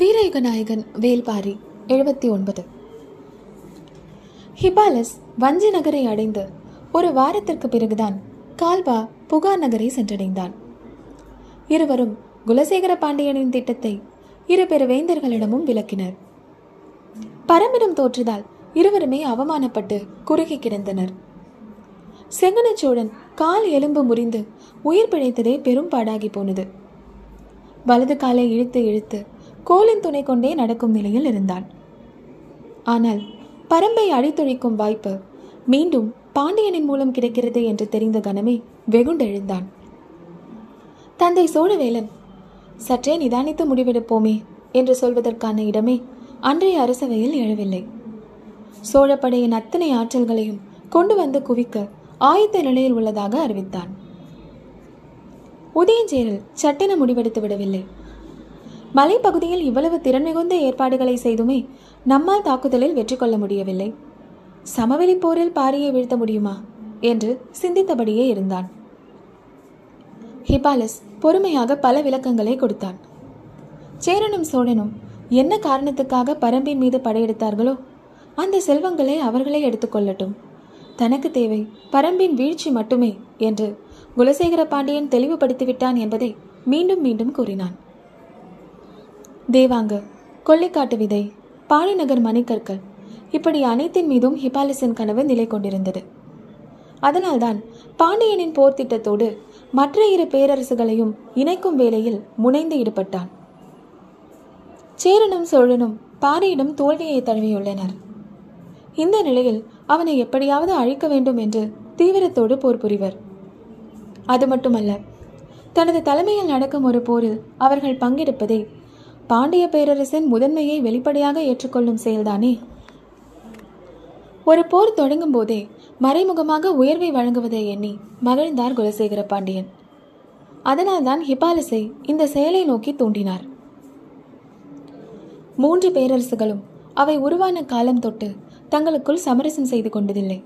வீரயுக நாயகன் வேல்பாரி எழுபத்தி ஒன்பது. ஹிபாலஸ் வஞ்சி நகரை அடைந்து ஒரு வாரத்திற்கு பிறகுதான் கால்வா புகார் நகரை சென்றடைந்தான். இருவரும் குலசேகர பாண்டியனின் திட்டத்தை இரு பெரு வேந்தர்களிடமும் விளக்கினர். பரம்பிடம் தோற்றதால் இருவருமே அவமானப்பட்டு குறுகி கிடந்தனர். செங்கனச்சோழன் கால் எலும்பு முறிந்து உயிர் பிழைத்ததே பெரும் பாடாகி போனது. வலது காலை இழுத்து இழுத்து கோலின் துணை கொண்டே நடக்கும் நிலையில் இருந்தான். ஆனால் பரம்பை அழித்தொழிக்கும் வாய்ப்பு மீண்டும் பாண்டியனின் மூலம் கிடைக்கிறது என்று தெரிந்த கணமே வெகுண்டெழுந்தான். தந்தை சோழவேலன் சற்றே நிதானித்து முடிவெடுப்போமே என்று சொல்வதற்கான இடமே அன்றைய அரசவையில் எழவில்லை. சோழப்படையின் அத்தனை ஆற்றல்களையும் கொண்டு வந்து குவிக்க ஆயத்த நிலையில் உள்ளதாக அறிவித்தான். உதயஞ்சேரல் சட்டென முடிவெடுத்து விடவில்லை. மலைப்பகுதியில் இவ்வளவு திறன் மிகுந்த ஏற்பாடுகளை செய்துமே நம்மால் தாக்குதலில் வெற்றி கொள்ள முடியவில்லை. சமவெளி போரில் பாரியை வீழ்த்த முடியுமா? என்று சிந்தித்தபடியே இருந்தான். ஹிபாலஸ் பொறுமையாக பல விளக்கங்களை கொடுத்தான். சேரனும் சோழனும் என்ன காரணத்துக்காக பரம்பின் மீது படையெடுத்தார்களோ அந்த செல்வங்களை அவர்களே எடுத்துக்கொள்ளட்டும் தனக்கு தேவை பரம்பின் வீழ்ச்சி மட்டுமே என்று குலசேகர பாண்டியன் தெளிவுபடுத்திவிட்டான் என்பதை மீண்டும் மீண்டும் கூறினான். தேவாங்கு கொல்லிக்காட்டு விதை பாலிநகர் மணிக்கற்கள் இப்படி அனைத்தின் மீதும் ஹிபாலிசின் கனவு நிலை கொண்டிருந்தது. அதனால்தான் பாண்டியனின் போர் திட்டத்தோடு மற்ற இரு பேரரசுகளையும் இணைக்கும் வேலையில் முனைந்து ஈடுபட்டான். சேரனும் சோழனும் பாரியிடம் தோல்வியை தழுவியுள்ளனர். இந்த நிலையில் அவனை எப்படியாவது அழிக்க வேண்டும் என்று தீவிரத்தோடு போர் புரிவர். அது மட்டுமல்ல தனது தலைமையில் நடக்கும் ஒரு போரில் அவர்கள் பங்கெடுப்பதை பாண்டிய பேரரசின் முதன்மையை வெளிப்படையாக ஏற்றுக்கொள்ளும் செயல்தானே? ஒரு போர் தொடங்கும் போதே மறைமுகமாக உயர்வை வழங்குவதை எண்ணி மகிழ்ந்தார் குலசேகர பாண்டியன். அதனால்தான் ஹிபாலிசை இந்த செயலை நோக்கி தூண்டினார். மூன்று பேரரசுகளும் அவை உருவான காலம் தொட்டு தங்களுக்குள் சமரசம் செய்து கொண்டதில்லை.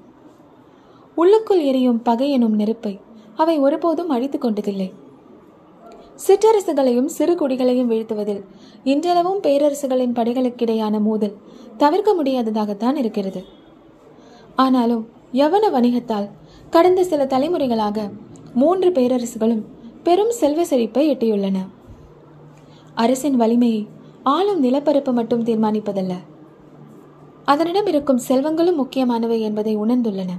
உள்ளுக்குள் எரியும் பகை எனும் நெருப்பை அவை ஒருபோதும் அழித்துக் கொண்டதில்லை. சிற்றரசுகளையும் சிறு குடிகளையும் வீழ்த்துவதில் இன்றளவும் பேரரசுகளின் படைகளுக்கிடையான மோதல் தவிர்க்க முடியாததாகத்தான் இருக்கிறது. ஆனாலும் யவன வணிகத்தால் கடந்த சில தலைமுறைகளாக மூன்று பேரரசுகளும் பெரும் செல்வ செழிப்பை எட்டியுள்ளன. அரசின் வலிமையை ஆளும் நிலப்பரப்பு மட்டும் தீர்மானிப்பதல்ல. அதனிடம் இருக்கும் செல்வங்களும் முக்கியமானவை என்பதை உணர்ந்துள்ளன.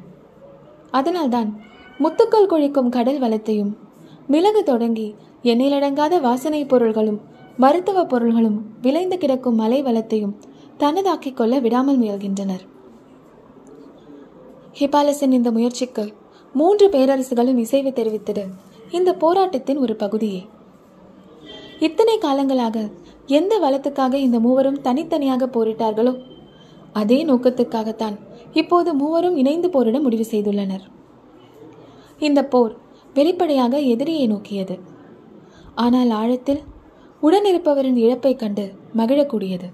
அதனால்தான் முத்துக்கள் கொழிக்கும் கடல் வளத்தையும் மிளகு தொடங்கி எண்ணிலடங்காத வாசனை பொருள்களும் மருத்துவ பொருள்களும் விளைந்து கிடக்கும் மலை வளத்தையும் தனதாக்கிக் கொள்ள விடாமல் முயல்கின்றனர். ஹிபாலசின் இந்த முயற்சிக்கு மூன்று பேரரசுகளும் இசைவு தெரிவித்தது இந்த போராட்டத்தின் ஒரு பகுதியே. இத்தனை காலங்களாக எந்த வளத்துக்காக இந்த மூவரும் தனித்தனியாக போரிட்டார்களோ அதே நோக்கத்துக்காகத்தான் இப்போது மூவரும் இணைந்து போரிட முடிவு செய்துள்ளனர். இந்த போர் வெளிப்படையாக எதிரியை நோக்கியது. ஆனால் ஆழத்தில் உடனிருப்பவரின் இழப்பை கண்டு மகிழக்கூடியது.